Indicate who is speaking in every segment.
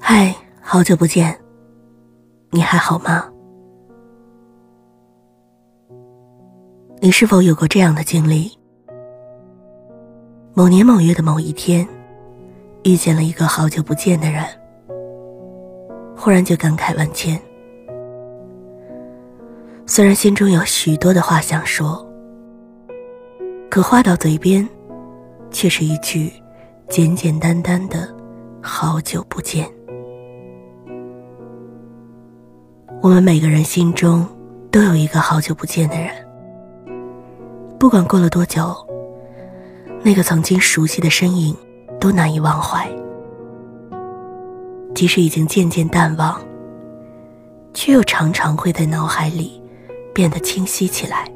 Speaker 1: 嗨，好久不见，你还好吗？你是否有过这样的经历？某年某月的某一天，遇见了一个好久不见的人，忽然就感慨万千。虽然心中有许多的话想说，可话到嘴边，却是一句简简单单的“好久不见”。我们每个人心中都有一个好久不见的人，不管过了多久，那个曾经熟悉的身影都难以忘怀。即使已经渐渐淡忘，却又常常会在脑海里变得清晰起来。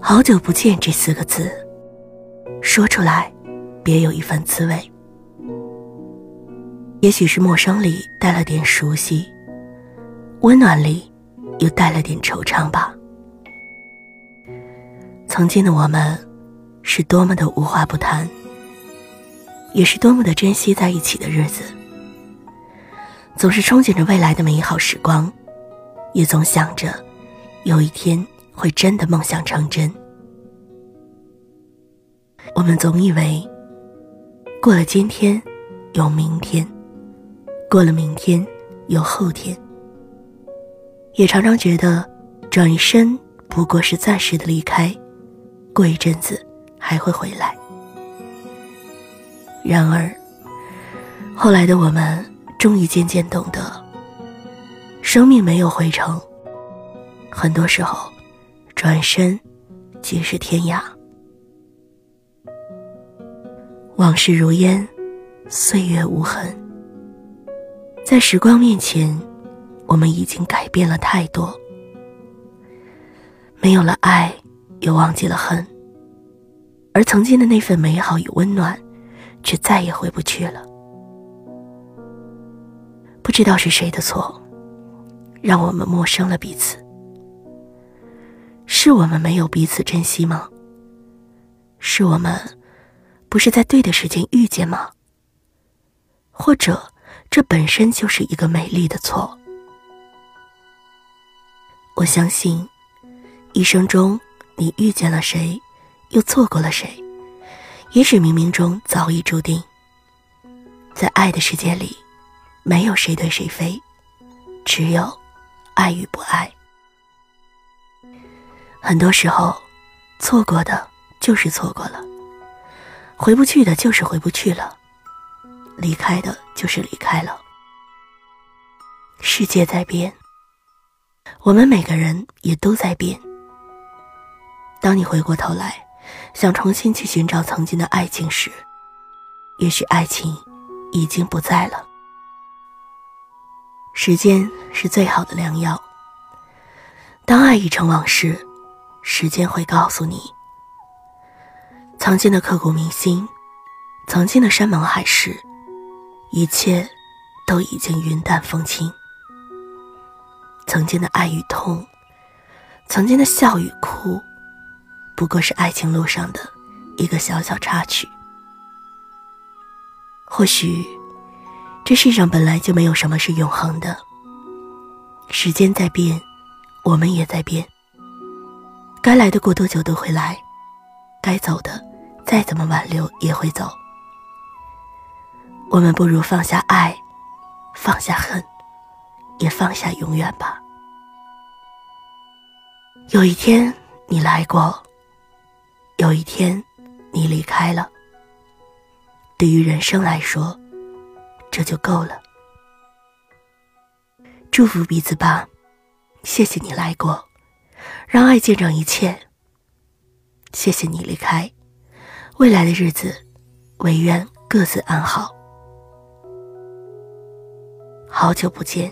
Speaker 1: 好久不见这四个字，说出来，别有一番滋味。也许是陌生里带了点熟悉，温暖里又带了点惆怅吧。曾经的我们，是多么的无话不谈，也是多么的珍惜在一起的日子。总是憧憬着未来的美好时光，也总想着有一天会真的梦想成真。我们总以为，过了今天，有明天。过了明天，有后天。也常常觉得，转身不过是暂时的离开，过一阵子还会回来。然而，后来的我们终于渐渐懂得，生命没有回程，很多时候，转身即是天涯。往事如烟，岁月无痕。在时光面前，我们已经改变了太多。没有了爱，又忘记了恨，而曾经的那份美好与温暖，却再也回不去了。不知道是谁的错，让我们陌生了彼此。是我们没有彼此珍惜吗？是我们不是在对的时间遇见吗？或者？这本身就是一个美丽的错。我相信，一生中你遇见了谁，又错过了谁，也许冥冥中早已注定。在爱的世界里，没有谁对谁非，只有爱与不爱。很多时候，错过的就是错过了，回不去的就是回不去了。离开的就是离开了。世界在变，我们每个人也都在变。当你回过头来，想重新去寻找曾经的爱情时，也许爱情已经不在了。时间是最好的良药。当爱已成往事，时间会告诉你，曾经的刻骨铭心，曾经的山盟海誓。一切都已经云淡风轻。曾经的爱与痛，曾经的笑与哭，不过是爱情路上的一个小小插曲。或许，这世上本来就没有什么是永恒的。时间在变，我们也在变。该来的过多久都会来，该走的再怎么挽留也会走。我们不如放下爱，放下恨，也放下永远吧。有一天你来过，有一天你离开了。对于人生来说，这就够了。祝福彼此吧，谢谢你来过，让爱见证一切。谢谢你离开，未来的日子，唯愿各自安好。好久不见。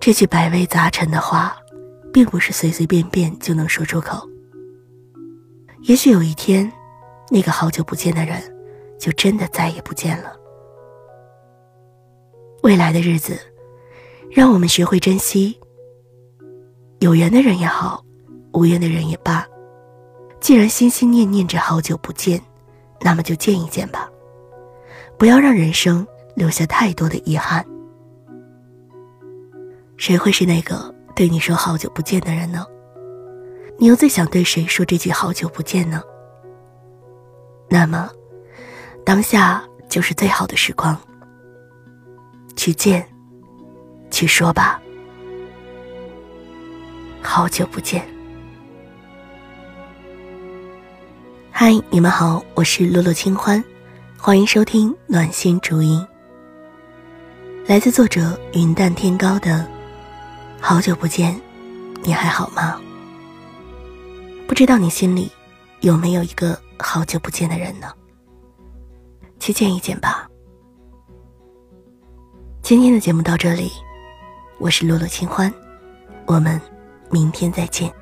Speaker 1: 这句百味杂陈的话，并不是随随便便就能说出口。也许有一天，那个好久不见的人，就真的再也不见了。未来的日子，让我们学会珍惜。有缘的人也好，无缘的人也罢，既然心心念念着好久不见，那么就见一见吧。不要让人生留下太多的遗憾。谁会是那个对你说好久不见的人呢？你又最想对谁说这句好久不见呢？那么，当下就是最好的时光。去见，去说吧。好久不见。嗨，你们好，我是洛洛清欢，欢迎收听暖心逐音。来自作者云淡天高的《好久不见》，你还好吗？不知道你心里有没有一个好久不见的人呢？去见一见吧。今天的节目到这里，我是洛洛清欢，我们明天再见。